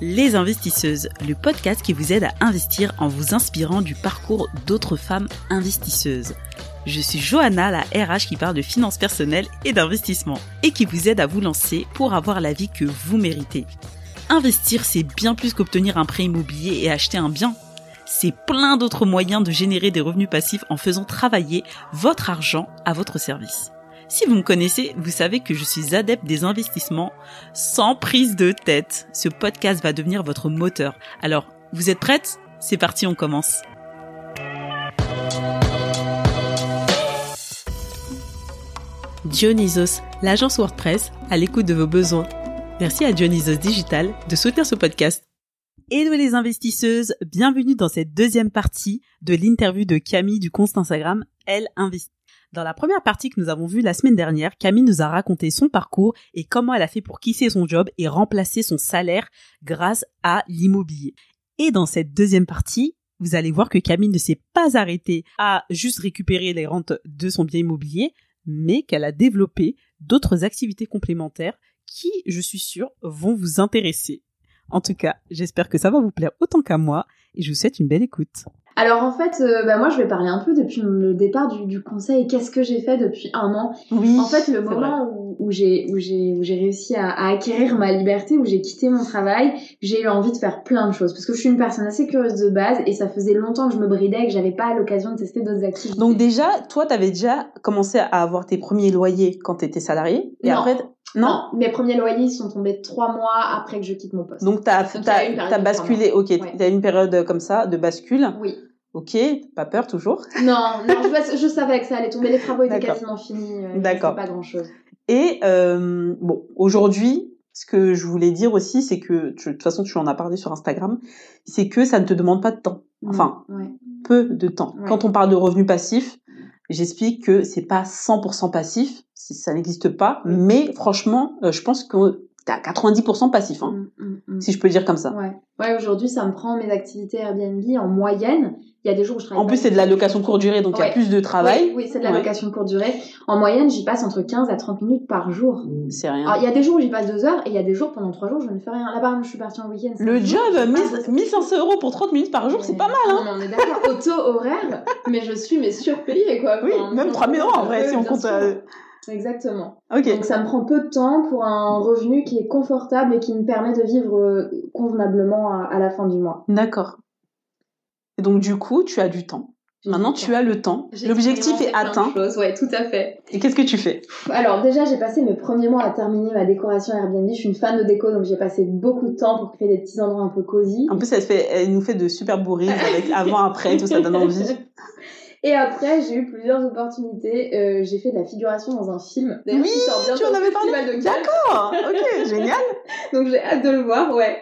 les investisseuses, le podcast qui vous aide à investir en vous inspirant du parcours d'autres femmes investisseuses. Je suis Johanna, la RH qui parle de finances personnelles et d'investissement et qui vous aide à vous lancer pour avoir la vie que vous méritez. Investir, c'est bien plus qu'obtenir un prêt immobilier et acheter un bien. C'est plein d'autres moyens de générer des revenus passifs en faisant travailler votre argent à votre service. Si vous me connaissez, vous savez que je suis adepte des investissements sans prise de tête. Ce podcast va devenir votre moteur. Alors, vous êtes prêtes C'est parti, on commence. Dionysos, l'agence WordPress, à l'écoute de vos besoins. Merci à Dionysos Digital de soutenir ce podcast. Hello les investisseuses, bienvenue dans cette deuxième partie de l'interview de Camille du compte Instagram Elle Investit. Dans la première partie que nous avons vue la semaine dernière, Camille nous a raconté son parcours et comment elle a fait pour quitter son job et remplacer son salaire grâce à l'immobilier. Et dans cette deuxième partie, vous allez voir que Camille ne s'est pas arrêtée à juste récupérer les rentes de son bien immobilier, mais qu'elle a développé d'autres activités complémentaires qui, je suis sûre, vont vous intéresser. En tout cas, j'espère que ça va vous plaire autant qu'à moi et je vous souhaite une belle écoute. Alors en fait, euh, bah, moi je vais parler un peu depuis le départ du, du conseil. Qu'est-ce que j'ai fait depuis un an? Oui. En fait, le moment où, où j'ai où j'ai où j'ai réussi à, à acquérir ma liberté, où j'ai quitté mon travail, j'ai eu envie de faire plein de choses parce que je suis une personne assez curieuse de base et ça faisait longtemps que je me bridais et que j'avais pas l'occasion de tester d'autres activités. Donc déjà, toi, tu avais déjà commencé à avoir tes premiers loyers quand tu étais salarié et Non. après non. mes premiers loyers sont tombés trois mois après que je quitte mon poste. Donc t'as Donc, il y a eu une t'as période t'as de basculé, OK, Ouais. t'as une période comme ça de bascule. Oui. OK, pas peur toujours. Non, non, je, je savais que ça allait tomber. Les travaux étaient quasiment finis. euh, D'accord. Pas grand chose. Et euh, bon, aujourd'hui, ce que je voulais dire aussi, c'est que tu- de toute façon, tu en as parlé sur Instagram, c'est que ça ne te demande pas de temps. Enfin, Ouais. peu de temps. Ouais. Quand on parle de revenus passifs, j'explique que c'est pas 100% passif, si ça n'existe pas, mais franchement, euh, je pense que t'es à 90% passif, hein, Mm, mm, mm. si je peux dire comme ça. Ouais, ouais aujourd'hui, ça me prend mes activités Airbnb en moyenne. Il y a des jours où je travaille. En plus, c'est de la location courte durée, donc il y a plus de travail. Oui, oui, c'est de la Ouais. location courte durée. En moyenne, j'y passe entre 15 à 30 minutes par jour. C'est rien. Alors, il y a des jours où j'y passe 2 heures et il y a des jours pendant 3 jours, je ne fais rien. Là, par exemple, je suis partie en week-end. Le job, j'ai pas 1000 bossé. 1500 euros pour 30 minutes par jour, c'est pas mal, hein Non, mais on est d'accord. Au taux horaire, mais je suis mais surpayée, quoi. Oui, Enfin, même on- 3000 euros en vrai, si on compte. Exactement. Donc ça me prend peu de temps pour un revenu qui est confortable et qui me permet de vivre euh, convenablement à, à la fin du mois. D'accord. Et donc, du coup, tu as du temps. Maintenant, tu as le temps. L'objectif est atteint. de choses, Ouais, tout à fait. Et qu'est-ce que tu fais? Alors déjà, j'ai passé mes premiers mois à terminer ma décoration Airbnb. Je suis une fan de déco, donc j'ai passé beaucoup de temps pour créer des petits endroits un peu cosy. En plus, elle, fait, elle nous fait de super reels avec avant, après, tout ça donne envie. Et après, j'ai eu plusieurs opportunités. Euh, j'ai fait de la figuration dans un film. Oui, tu en avais parlé. D'accord, ok, génial. Donc j'ai hâte de le voir, ouais.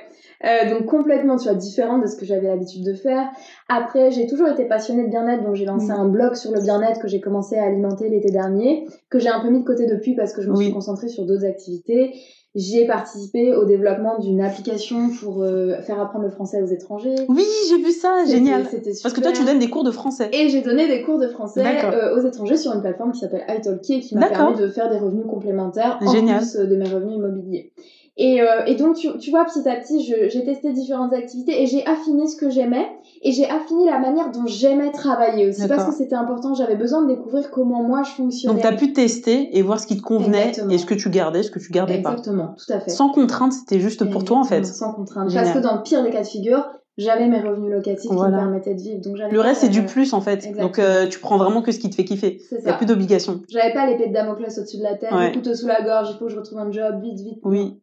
Euh, donc complètement, tu vois, différent de ce que j'avais l'habitude de faire. Après, j'ai toujours été passionnée de bien-être, donc j'ai lancé Mm. un blog sur le bien-être que j'ai commencé à alimenter l'été dernier, que j'ai un peu mis de côté depuis parce que je me Oui. suis concentrée sur d'autres activités. J'ai participé au développement d'une application pour euh, faire apprendre le français aux étrangers. Oui, j'ai vu ça, génial. C'était Parce que toi, tu super. donnes des cours de français. Et j'ai donné des cours de français euh, aux étrangers sur une plateforme qui s'appelle italki et qui m'a permis de faire des revenus complémentaires en Génial. plus euh, de mes revenus immobiliers. Et, euh, et donc, tu, tu vois, petit à petit, j'ai testé différentes activités et j'ai affiné ce que j'aimais et j'ai affiné la manière dont j'aimais travailler aussi parce que c'était important. J'avais besoin de découvrir comment moi je fonctionnais. Donc, tu as pu tester et voir ce qui te convenait Exactement. et ce que tu gardais, ce que tu gardais pas. Exactement, tout à fait. Sans contrainte, c'était juste pour toi, en fait. Exactement, Sans contrainte. Génial. Parce que dans le pire des cas de figure, j'avais mes revenus locatifs Voilà. qui me permettaient de vivre. Donc Le reste, c'est du plus, en fait. exactement. Donc, euh, tu prends vraiment que ce qui te fait kiffer. Il n'y a plus d'obligation. J'avais pas l'épée de Damoclès au-dessus de la tête, Ouais. le couteau sous la gorge, il faut que je retrouve un job vite, vite. Oui.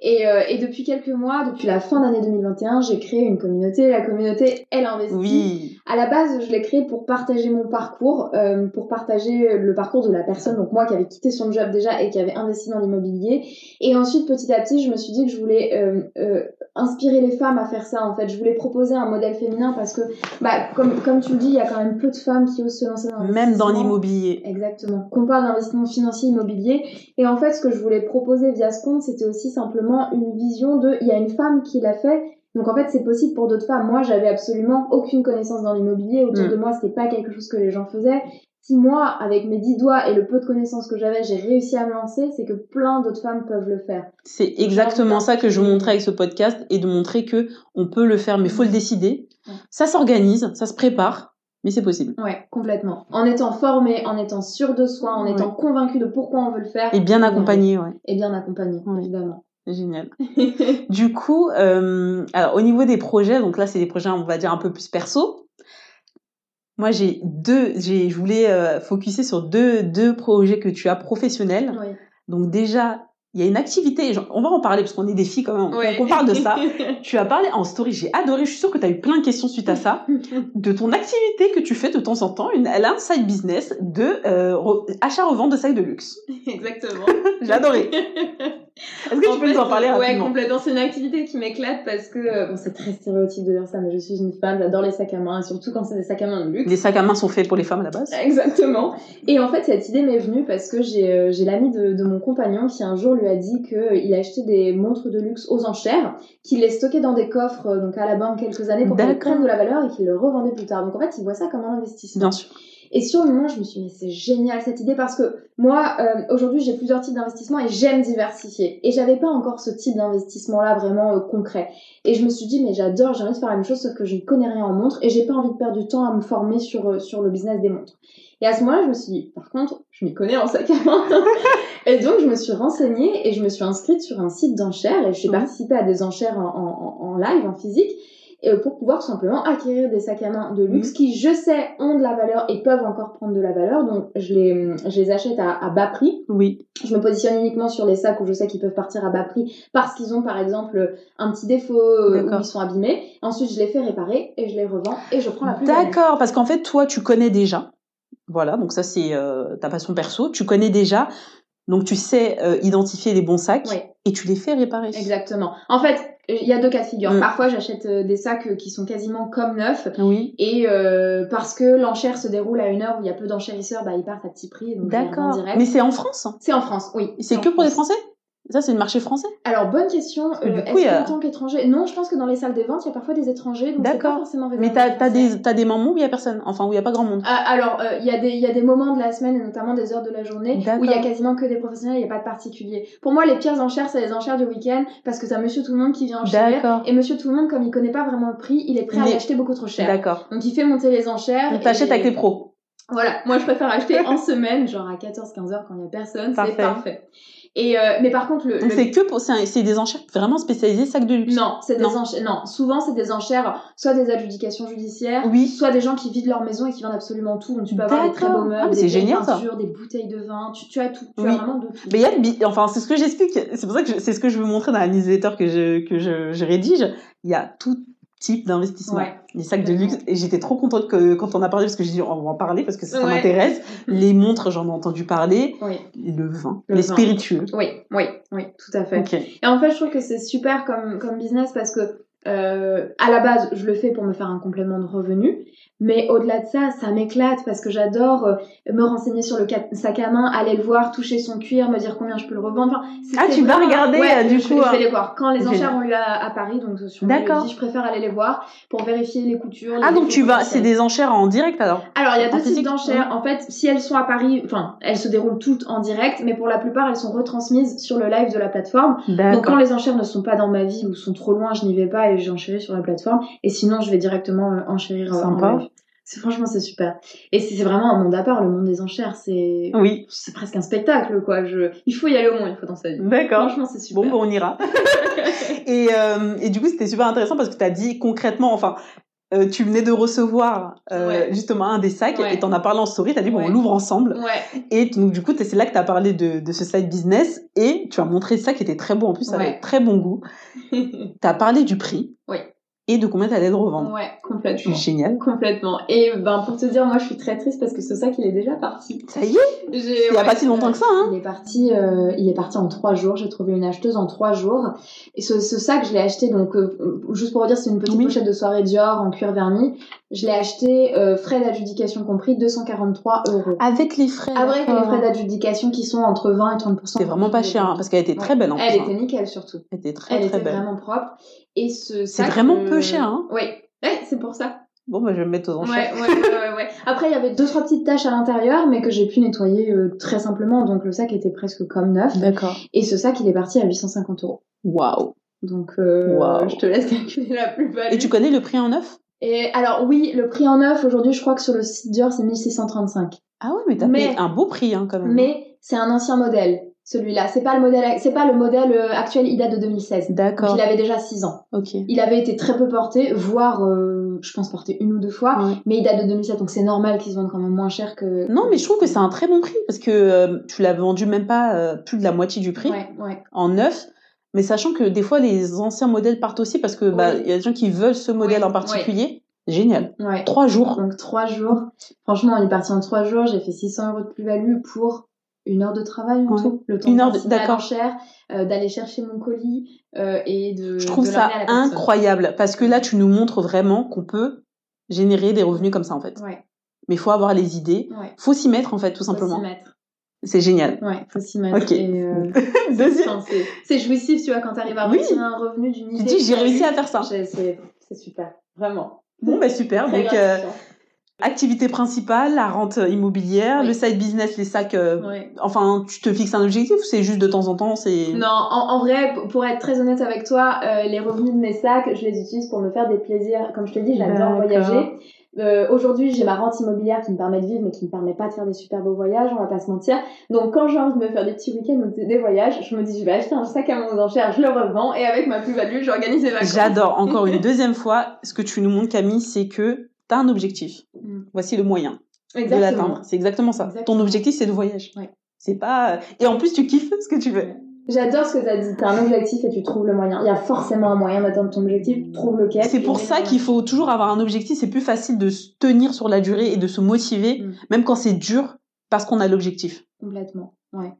Et, euh, et, depuis quelques mois, depuis la fin d'année 2021, j'ai créé une communauté. La communauté, elle investit. À la base, je l'ai créée pour partager mon parcours, euh, pour partager le parcours de la personne, donc moi qui avais quitté son job déjà et qui avait investi dans l'immobilier. Et ensuite, petit à petit, je me suis dit que je voulais euh, euh, inspirer les femmes à faire ça. En fait, je voulais proposer un modèle féminin parce que, bah, comme, comme tu le dis, il y a quand même peu de femmes qui osent se lancer dans Même dans l'immobilier. Exactement. Qu'on parle d'investissement financier immobilier. Et en fait, ce que je voulais proposer via ce compte, c'était aussi simplement une vision de, il y a une femme qui l'a fait, donc en fait, c'est possible pour d'autres femmes. Moi, j'avais absolument aucune connaissance dans l'immobilier. Autour Mm. de moi, c'était pas quelque chose que les gens faisaient. Si moi, avec mes dix doigts et le peu de connaissances que j'avais, j'ai réussi à me lancer, c'est que plein d'autres femmes peuvent le faire. C'est exactement ça que je veux montrer avec ce podcast et de montrer que on peut le faire, mais faut le décider. Ouais. Ça s'organise, ça se prépare, mais c'est possible. Ouais, complètement. En étant formé, en étant sûr de soi, en Ouais. étant convaincu de pourquoi on veut le faire. Et bien accompagné, ouais. Et bien accompagné, Ouais. évidemment. Génial. Du coup, euh, alors au niveau des projets, donc là c'est des projets on va dire un peu plus perso. Moi j'ai deux, j'ai, je voulais euh, focuser sur deux deux projets que tu as professionnels. Oui. Donc déjà il y a une activité, genre, on va en parler parce qu'on est des filles quand même, Ouais. on parle de ça. Tu as parlé en story, j'ai adoré, je suis sûre que tu as eu plein de questions suite à ça, de ton activité que tu fais de temps en temps, une, elle a un side business de euh, re- achat-revente de sacs de luxe. Exactement. J'ai adoré. Est-ce que tu peux fait, nous en parler Ouais, complètement. C'est une activité qui m'éclate parce que, euh, bon, c'est très stéréotype de dire ça, mais je suis une fan, j'adore les sacs à main, et surtout quand c'est des sacs à main de luxe. Les sacs à main sont faits pour les femmes à la base. Exactement. Et en fait, cette idée m'est venue parce que j'ai euh, j'ai l'ami de, de mon compagnon qui un jour lui a dit qu'il a acheté des montres de luxe aux enchères, qu'il les stockait dans des coffres euh, donc à la banque quelques années pour qu'elles prennent de la valeur et qu'il le revendait plus tard. Donc en fait, il voit ça comme un investissement. Bien sûr. Et sur le moment, je me suis dit, mais c'est génial cette idée parce que moi, euh, aujourd'hui, j'ai plusieurs types d'investissements et j'aime diversifier. Et j'avais pas encore ce type d'investissement-là vraiment euh, concret. Et je me suis dit, mais j'adore, j'ai envie de faire la même chose, sauf que je ne connais rien en montres et j'ai pas envie de perdre du temps à me former sur, euh, sur le business des montres. Et à ce moment-là, je me suis dit, par contre, je m'y connais en sac à main. et donc, je me suis renseignée et je me suis inscrite sur un site d'enchères et je suis Mhm. participée à des enchères en, en, en live, en physique euh, pour pouvoir tout simplement acquérir des sacs à main de luxe qui, je sais, ont de la valeur et peuvent encore prendre de la valeur. Donc, je les, je les achète à, à bas prix. Oui. Je me positionne uniquement sur les sacs où je sais qu'ils peuvent partir à bas prix parce qu'ils ont, par exemple, un petit défaut euh, ou ils sont abîmés. Ensuite, je les fais réparer et je les revends et je prends la plus D'accord, parce qu'en fait, toi, tu connais déjà. Voilà, donc ça, c'est euh, ta passion perso. Tu connais déjà, donc tu sais euh, identifier les bons sacs Oui, et tu les fais réparer. exactement. En fait, il y a deux cas de figure. Mm. Parfois, j'achète euh, des sacs qui sont quasiment comme neufs. Oui. Et euh, parce que l'enchère se déroule à une heure où il y a peu d'enchérisseurs, bah, ils partent à petit prix. D'accord. Mais c'est en France. C'est en France, oui. C'est que pour les. Français? Ça, c'est le marché français? Alors, bonne question. que Euh, Est-ce y a- qu'en tant qu'étranger Non, je pense que dans les salles des ventes, il y a parfois des étrangers. Donc, c'est pas forcément Mais t'as aux as des, t'as des moments où il y a personne? Enfin, où il y a pas grand monde. Ah, alors, euh, il y, a des- il y a des moments de la semaine, et notamment des heures de la journée, où il y a quasiment que des professionnels, il n'y a pas de particuliers. Pour moi, les pires enchères, c'est les enchères du week-end, parce que t'as monsieur tout le monde qui vient enchérir. D'accord. Et monsieur tout le monde, comme il connaît pas vraiment le prix, il est prêt à l'acheter beaucoup trop cher. D'accord. Donc, il fait monter les enchères. Donc t'achètes et- avec les pros. Voilà, moi je préfère acheter en semaine, genre à 14-15 heures quand il n'y a personne, c'est parfait. Et euh, mais par contre, le, Donc le- c'est que pour, c'est des enchères vraiment spécialisées sacs de luxe? non, c'est des Non. enchères. Non, souvent c'est des enchères, soit des adjudications judiciaires, Oui. soit des gens qui vident leur maison et qui vendent absolument tout. Donc tu peux avoir des très beaux Ah, meubles, mais des génial, ça. peintures, des bouteilles de vin. Tu, tu as tout. Tu Oui. as vraiment de tout. Mais il y a enfin c'est ce que j'explique, c'est pour ça que je- c'est ce que je veux montrer dans la newsletter que je que je, je rédige. Il y a tout type d'investissement. Ouais. Les sacs de luxe et j'étais trop contente que quand on a parlé parce que j'ai dit on va en parler parce que ça, Ouais. m'intéresse. Les montres j'en ai entendu parler, Oui, le vin, Le les vin. spiritueux. oui, oui, oui, tout à fait. Ok. Et en fait, je trouve que c'est super comme, comme business parce que, euh, à la base, je le fais pour me faire un complément de revenu. Mais au-delà de ça, ça m'éclate parce que j'adore euh, me renseigner sur le sac à main, aller le voir, toucher son cuir, me dire combien je peux le revendre. Enfin, Ah, tu vas regarder, Ouais, euh, du je, coup, je hein. vais les voir. Quand les enchères ont lieu à, à Paris, donc sur D'accord. je préfère aller les voir pour vérifier les coutures. les Ah donc tu vas, c'est des enchères en direct alors? Alors, il y a deux types d'enchères. En fait, si elles sont à Paris, enfin, elles se déroulent toutes en direct, mais pour la plupart, elles sont retransmises sur le live de la plateforme. Donc quand les enchères ne sont pas dans ma ville ou sont trop loin, je n'y vais pas et j'enchéris sur la plateforme. Et sinon, je vais directement euh, enchérir euh, en Sympa. live. C'est franchement c'est super. Et c'est c'est vraiment un monde à part, le monde des enchères. C'est Oui. c'est presque un spectacle quoi. Je il faut y aller au moins une fois dans sa vie. D'accord. Franchement c'est super. Bon, bon, on ira. et, euh, et du coup, c'était super intéressant parce que tu as dit concrètement, enfin, euh, tu venais de recevoir euh, Ouais. justement un des sacs Ouais. et t'en as parlé en story, t'as dit bon, Ouais. on l'ouvre ensemble. Ouais. Et donc du coup, c'est là que t'as parlé de, de ce side business et tu as montré ça qui était très beau en plus, ça avait très bon goût. T'as parlé du prix Oui. Et de combien t'allais le revendre. ouais, complètement. Génial. Complètement. Et ben pour te dire, moi je suis très triste parce que ce sac il est déjà parti. Ça y est, il y a pas si longtemps que ça, hein. Il est parti, euh, il est parti en trois jours. J'ai trouvé une acheteuse en trois jours. Et ce, ce sac, je l'ai acheté donc euh, juste pour vous dire, c'est une petite Oui. pochette de soirée Dior en cuir verni. Je l'ai acheté euh, frais d'adjudication compris 243 euros. Avec les frais. Avec les d'accord. frais d'adjudication qui sont entre 20 et 30 C'était vraiment pas cher hein, parce qu'elle était très Ouais. belle en plus. Elle hein. était nickel surtout. Elle était très Elle très était belle. vraiment propre. Et ce C'est sac, vraiment euh, peu cher, hein. Oui. Ouais, c'est pour ça. Bon, bah je vais me mettre aux enchères. ouais, ouais, ouais, ouais. Après, il y avait deux, trois petites taches à l'intérieur, mais que j'ai pu nettoyer euh, très simplement. Donc, le sac était presque comme neuf. D'accord. Et ce sac, il est parti à 850 euros. Waouh. Donc, euh, je te laisse calculer la plus-value. Et tu connais le prix en neuf? Et alors, oui, le prix en neuf, aujourd'hui, je crois que sur le site Dior, c'est 1635. Ah ouais, mais t'as payé un beau prix hein, quand même. Mais c'est un ancien modèle, celui-là. C'est pas le modèle, c'est pas le modèle euh, actuel, il date de 2016. Donc, D'accord. il avait déjà 6 ans. Ok. Il avait été très peu porté, voire, euh, je pense, porté une ou deux fois. Ouais. Mais il date de 2007, donc c'est normal qu'ils se vendent quand même moins cher que. Non, mais je trouve que c'est un très bon prix parce que euh, tu l'as vendu même pas euh, plus de la moitié du prix Ouais, ouais. en neuf. Mais sachant que des fois les anciens modèles partent aussi parce que bah Oui. y a des gens qui veulent ce modèle Oui, en particulier. Génial. Trois jours. Donc trois jours. Franchement, on est parti en trois jours. J'ai fait 600 euros de plus-value pour une heure de travail en Ouais. tout. Le temps Une heure à d'accord. l'enchère, euh, d'aller chercher mon colis euh, et de. Je trouve de ça à la incroyable parce que là tu nous montres vraiment qu'on peut générer des revenus comme ça en fait. Ouais, Mais il faut avoir les idées, ouais. faut s'y mettre en fait tout Faut simplement. s'y mettre. C'est génial. Ouais, faut s'y mettre. Ok. Et, euh, c'est- jouissif, tu vois, quand t'arrives à Oui. retirer un revenu d'une idée. Tu dis j'ai réussi à faire ça. C'est super, vraiment. Bon bah super. Donc. Activité principale, la rente immobilière, Oui. le side business, les sacs. euh. Enfin, tu te fixes un objectif ou c'est juste de temps en temps, c'est. Non, en, en vrai, pour être très honnête avec toi, euh, les revenus de mes sacs, je les utilise pour me faire des plaisirs. Comme je te dis, j'adore voyager. Euh, Aujourd'hui, j'ai ma rente immobilière qui me permet de vivre, mais qui me permet pas de faire des super beaux voyages, on va pas se mentir. Donc, quand j'ai envie de me faire des petits week-ends ou des voyages, je me dis, je vais acheter un sac à mon enchère, je le revends, et avec ma plus-value, j'organise les vacances. J'adore. Encore une deuxième fois, ce que tu nous montres, Camille, c'est que t'as un objectif. Mm. Voici le moyen de l'atteindre. C'est exactement ça. Exactement. Ton objectif, c'est le voyage. Ouais. C'est pas. Et en plus, tu kiffes ce que tu veux. J'adore ce que tu as dit. T'as un objectif et tu trouves le moyen. Il y a forcément un moyen d'atteindre ton objectif. Trouve lequel. C'est pour ça qu'il faut toujours avoir un objectif. C'est plus facile de se tenir sur la durée et de se motiver, Mm. même quand c'est dur, parce qu'on a l'objectif. Complètement. Ouais.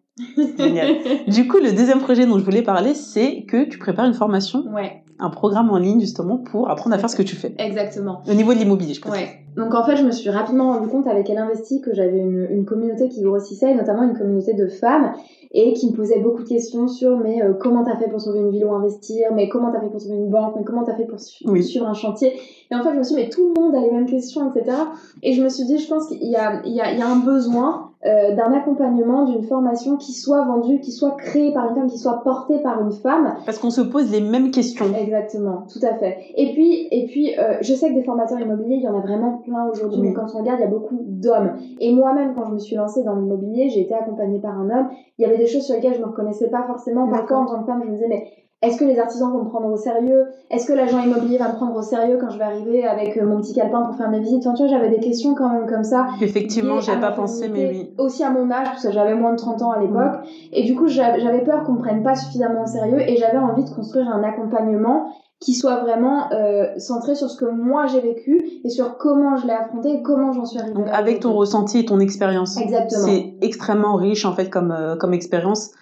Génial. Du coup, le deuxième projet dont je voulais parler, c'est que tu prépares une formation, ouais, un programme en ligne justement pour apprendre à faire ce que tu fais. exactement. Au niveau de l'immobilier, je. Ouais. Donc en fait, je me suis rapidement rendu compte avec Elle Investit que j'avais une, une communauté qui grossissait, notamment une communauté de femmes, et qui me posaient beaucoup de questions sur mais euh, comment t'as fait pour trouver une ville où investir, mais comment t'as fait pour trouver une banque, mais comment t'as fait pour su- Oui. suivre un chantier. Et en fait, je me suis dit mais tout le monde a les mêmes questions, etc. Et je me suis dit, je pense qu'il y a, il y a, il y a un besoin euh, d'un accompagnement, d'une formation qui soit vendue, qui soit créée par une femme, qui soit portée par une femme, Parce qu'on se pose les mêmes questions. Exactement, tout à fait. Et puis, et puis euh, je sais que des formateurs immobiliers, il y en a vraiment plein aujourd'hui, Oui. mais quand on regarde, il y a beaucoup d'hommes. Et moi-même, quand je me suis lancée dans l'immobilier, j'ai été accompagnée par un homme. Il y avait des choses sur lesquelles je ne me reconnaissais pas forcément. Parfois, en tant que femme, je me disais, mais est-ce que les artisans vont me prendre au sérieux? Est-ce que l'agent immobilier va me prendre au sérieux quand je vais arriver avec euh, mon petit calepin pour faire mes visites? Enfin, tu vois, j'avais des questions quand même comme ça. Effectivement, liées j'y à avais pas pensé, mais oui. Aussi à mon âge, parce que j'avais moins de 30 ans à l'époque. Et du coup, j'avais j'avais peur qu'on me prenne pas suffisamment au sérieux et j'avais envie de construire un accompagnement qui soit vraiment euh, centré sur ce que moi j'ai vécu et sur comment je l'ai affronté et comment j'en suis arrivée. Donc avec ton ressenti et ton expérience. Exactement. C'est extrêmement riche en fait comme euh, comme expérience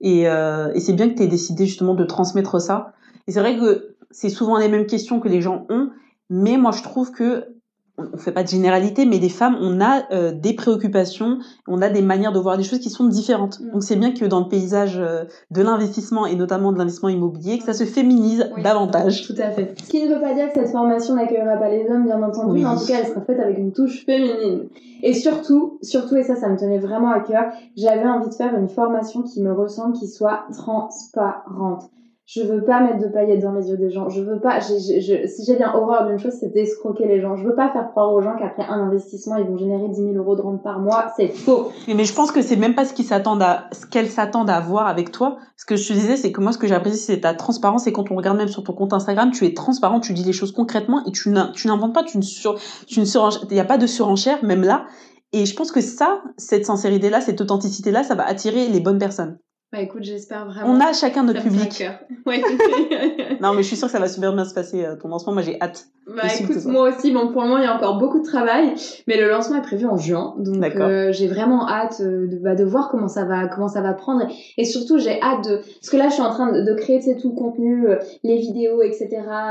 et, euh, et c'est bien que tu aies décidé justement de transmettre ça. Et c'est vrai que c'est souvent les mêmes questions que les gens ont, mais moi je trouve que on on fait pas de généralité, mais des femmes, on a euh, des préoccupations, on a des manières de voir des choses qui sont différentes. Mm. Donc c'est bien que dans le paysage euh, de l'investissement et notamment de l'investissement immobilier, que ça se féminise Oui. davantage. Tout à fait. Ce qui ne veut pas dire que cette formation n'accueillera pas les hommes, bien entendu, Oui. mais en tout cas, elle sera faite avec une touche féminine. Et surtout, surtout, et ça, ça me tenait vraiment à cœur, j'avais envie de faire une formation qui me ressemble, qui soit transparente. Je veux pas mettre de paillettes dans les yeux des gens. Je veux pas. je- si j'ai bien horreur d'une chose, c'est d'escroquer les gens. Je veux pas faire croire aux gens qu'après un investissement, ils vont générer 10 000 euros de rente par mois. C'est faux. Mais je pense que c'est même pas ce qu'ils s'attendent à, ce qu'elles s'attendent à voir avec toi. Ce que je te disais, c'est que moi, ce que j'apprécie, c'est ta transparence. Et quand on regarde même sur ton compte Instagram, tu es transparent, tu dis les choses concrètement et tu n'inventes pas, tu ne sur, tu ne surenchères- il n'y a pas de surenchère, même là. Et je pense que ça, cette sincérité-là, cette authenticité-là, ça va attirer les bonnes personnes. Bah écoute, j'espère vraiment. On a chacun notre public. Ouais. Non, mais je suis sûre que ça va super bien se passer, euh, ton lancement. Moi, j'ai hâte. Bah écoute, moi aussi, bon pour le moment il y a encore beaucoup de travail, mais le lancement est prévu en juin, donc euh, j'ai vraiment hâte euh, de, bah, de voir comment ça va, comment ça va prendre, et surtout j'ai hâte de, parce que là je suis en train de, de créer tu sais, tout le contenu, euh, les vidéos, etc.,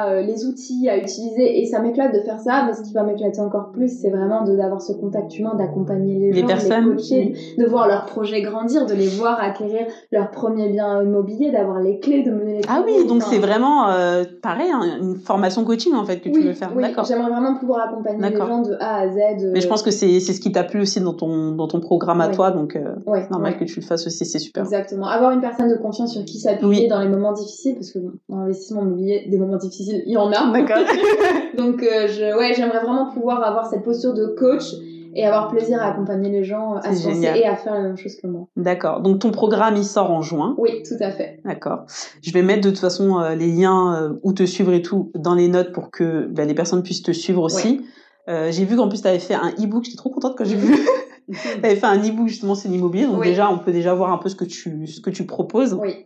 euh, les outils à utiliser, et ça m'éclate de faire ça, mais ce qui va m'éclater encore plus, c'est vraiment de d'avoir ce contact humain, d'accompagner les, Les gens, personnes. de les coacher, de voir leurs projets grandir, de les voir acquérir leur premier bien immobilier, d'avoir les clés, de mener les Ah oui, donc c'est vraiment euh, pareil, hein, une formation coaching en fait que tu veux faire. oui, j'aimerais vraiment pouvoir accompagner les gens de A à Z. euh, Mais je pense que c'est ce qui t'a plu aussi dans ton dans ton programme à Ouais. toi, donc euh, ouais, c'est normal ouais, que tu le fasses aussi, c'est super. Exactement. Avoir une personne de confiance sur qui s'appuyer Oui. dans les moments difficiles, parce que dans l'investissement immobilier, des moments difficiles, il y en a. D'accord. Donc, euh, je, ouais, j'aimerais vraiment pouvoir avoir cette posture de coach et avoir plaisir à accompagner les gens à se lancer et à faire la même chose que moi. D'accord. Donc ton programme il sort en juin. Oui, tout à fait. D'accord. Je vais mettre de toute façon euh, les liens euh, où te suivre et tout dans les notes pour que bah, les personnes puissent te suivre aussi. Euh, j'ai vu qu'en plus tu avais fait un e-book, j'étais trop contente quand j'ai vu. tu avais fait un e-book justement sur l'immobilier, donc Oui. déjà on peut déjà voir un peu ce que tu ce que tu proposes. Oui.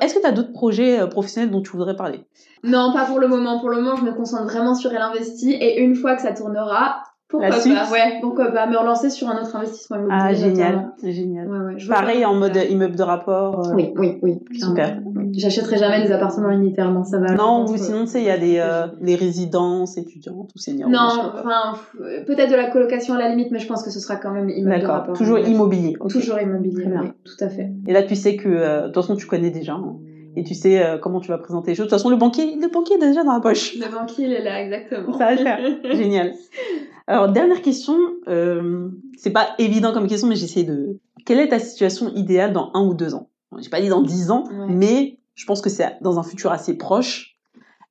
Est-ce que tu as d'autres projets professionnels dont tu voudrais parler? Non, pas pour le moment. Pour le moment, je me concentre vraiment sur Elle Investit et une fois que ça tournera, pourquoi La pas suite Ouais, pourquoi pas me relancer sur un autre investissement immobilier. Ah génial, notamment. génial. Ouais, ouais, je veux Pareil pas- en mode immeuble de rapport. euh, Oui, oui, oui. Super. Oui. J'achèterai jamais des appartements unitairement, ça va. Non, ou sinon, tu sais, il y a des euh, les résidences étudiantes ou seniors. Non, pas. enfin, peut-être de la colocation à la limite, mais je pense que ce sera quand même immeuble de D'accord. rapport. Toujours immobilier. Toujours immobilier, Très bien. oui, tout à fait. Et là, tu sais que, euh, de toute façon, tu connais déjà. hein. Et tu sais euh, comment tu vas présenter les choses. De toute façon, le banquier, le banquier est déjà dans la poche. Le banquier, il est là, exactement. Ça va faire. Génial. Alors, dernière question. Euh, c'est pas évident comme question, mais j'essaie de. Quelle est ta situation idéale dans un ou deux ans? J'ai pas dit dans dix ans, Ouais. mais je pense que c'est dans un futur assez proche.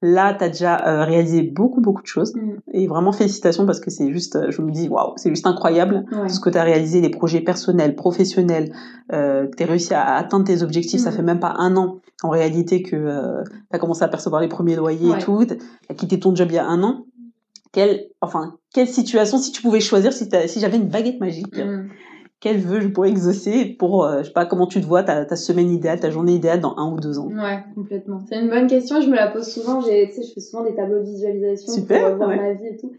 Là, tu as déjà euh, réalisé beaucoup, beaucoup de choses. Mm. Et vraiment, félicitations parce que c'est juste, euh, je me dis, waouh, c'est juste incroyable. Ouais. Ce que tu as réalisé, les projets personnels, professionnels, euh, que tu as réussi à atteindre tes objectifs, ça Mm. fait même pas un an en réalité que euh, tu as commencé à percevoir les premiers loyers Ouais. et tout, tu as quitté ton job il y a un an. Quelle, enfin, quelle situation, si tu pouvais choisir, si, si j'avais une baguette magique, Mm. quel vœu je pourrais exaucer pour, euh, je sais pas, comment tu te vois, ta, ta semaine idéale, ta journée idéale dans un ou deux ans? Ouais, complètement. C'est une bonne question, je me la pose souvent. J'ai, tu sais, je fais souvent des tableaux de visualisation Super, pour voir ouais. ma vie et tout.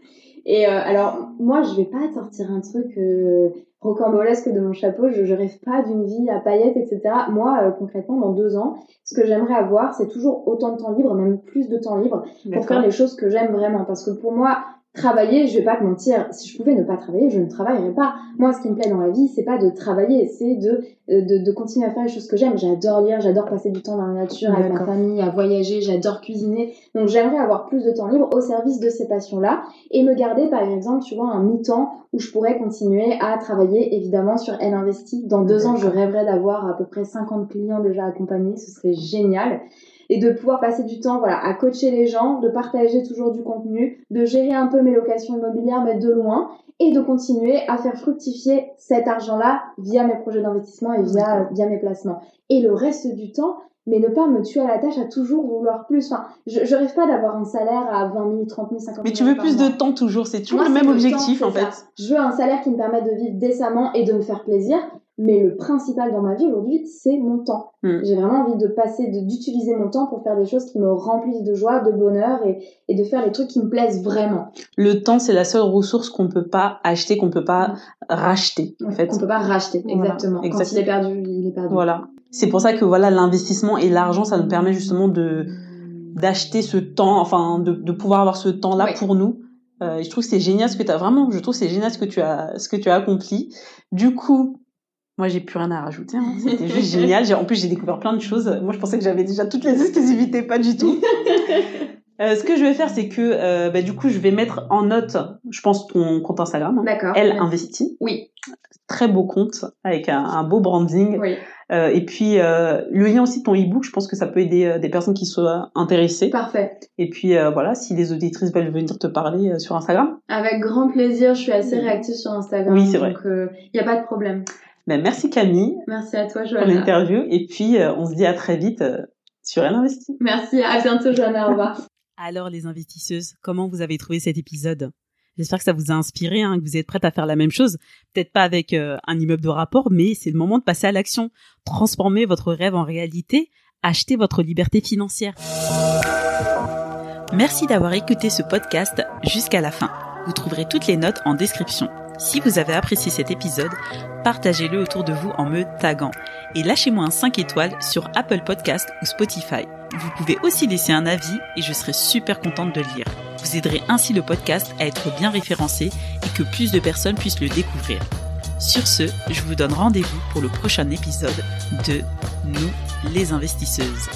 Et euh, alors, moi, je vais pas sortir un truc euh, rocambolesque de mon chapeau. Je, je rêve pas d'une vie à paillettes, etc. Moi, euh, concrètement, dans deux ans, ce que j'aimerais avoir, c'est toujours autant de temps libre, même plus de temps libre, pour faire les choses que j'aime vraiment. Parce que pour moi, travailler, je vais pas te mentir, si je pouvais ne pas travailler, je ne travaillerais pas. Moi, ce qui me plaît dans la vie, c'est pas de travailler, c'est de, euh, de, de continuer à faire les choses que j'aime. J'adore lire, j'adore passer du temps dans la nature avec ma famille, à voyager, j'adore cuisiner. Donc, j'aimerais avoir plus de temps libre au service de ces passions-là et me garder, par exemple, tu vois, un mi-temps où je pourrais continuer à travailler, évidemment, sur Elle Investit. Dans deux ans, je rêverais d'avoir à peu près 50 clients déjà accompagnés, ce serait génial et de pouvoir passer du temps voilà à coacher les gens, de partager toujours du contenu, de gérer un peu mes locations immobilières mais de loin et de continuer à faire fructifier cet argent-là via mes projets d'investissement et via via mes placements. Et le reste du temps mais ne pas me tuer à la tâche à toujours vouloir plus. Enfin, je, je rêve pas d'avoir un salaire à 20 000, 30 000, 50 000 Mais tu veux plus mois. de temps toujours, c'est toujours Moi, le même objectif temps, en fait. ça. Je veux un salaire qui me permette de vivre décemment et de me faire plaisir. Mais le principal dans ma vie aujourd'hui, c'est mon temps. Hmm. J'ai vraiment envie de passer, d'utiliser mon temps pour faire des choses qui me remplissent de joie, de bonheur et, et de faire les trucs qui me plaisent vraiment. Le temps, c'est la seule ressource qu'on peut pas acheter, qu'on peut pas racheter en fait. Qu'on peut pas racheter, Voilà, exactement. Quand exactement. il est perdu, il est perdu. Voilà. C'est pour ça que voilà l'investissement et l'argent, ça nous permet justement de d'acheter ce temps, enfin de, de pouvoir avoir ce temps-là pour nous. Euh, je trouve que c'est génial ce que tu as vraiment, je trouve c'est génial ce que tu as ce que tu as accompli. Du coup, moi j'ai plus rien à rajouter, hein. c'était juste génial. En plus j'ai découvert plein de choses. Moi je pensais que j'avais déjà toutes les exclusivités, pas du tout. Euh, ce que je vais faire, c'est que euh, bah, du coup je vais mettre en note, je pense ton compte Instagram, hein. D'accord. Elle investit, Oui, très beau compte avec un, un beau branding. oui. Euh, et puis le lien aussi de ton e-book, je pense que ça peut aider des personnes qui soient intéressées. Parfait. Et puis voilà, si les auditrices veulent venir te parler sur Instagram. Avec grand plaisir, je suis assez réactive sur Instagram. Oui, c'est vrai. Donc il n'y a pas de problème. Ben, merci Camille. Merci à toi Joanna. Pour l'interview. Et puis on se dit à très vite sur Elle Investit. Merci, à bientôt Joanna, au revoir. Alors les investisseuses, comment vous avez trouvé cet épisode? J'espère que ça vous a inspiré, hein, que vous êtes prêtes à faire la même chose. Peut-être pas avec euh, un immeuble de rapport, mais c'est le moment de passer à l'action. Transformer votre rêve en réalité, acheter votre liberté financière. Merci d'avoir écouté ce podcast jusqu'à la fin. Vous trouverez toutes les notes en description. Si vous avez apprécié cet épisode, partagez-le autour de vous en me taguant et lâchez-moi un 5 étoiles sur Apple Podcast ou Spotify. Vous pouvez aussi laisser un avis et je serai super contente de le lire. Vous aiderez ainsi le podcast à être bien référencé et que plus de personnes puissent le découvrir. Sur ce, je vous donne rendez-vous pour le prochain épisode de Nous les investisseuses.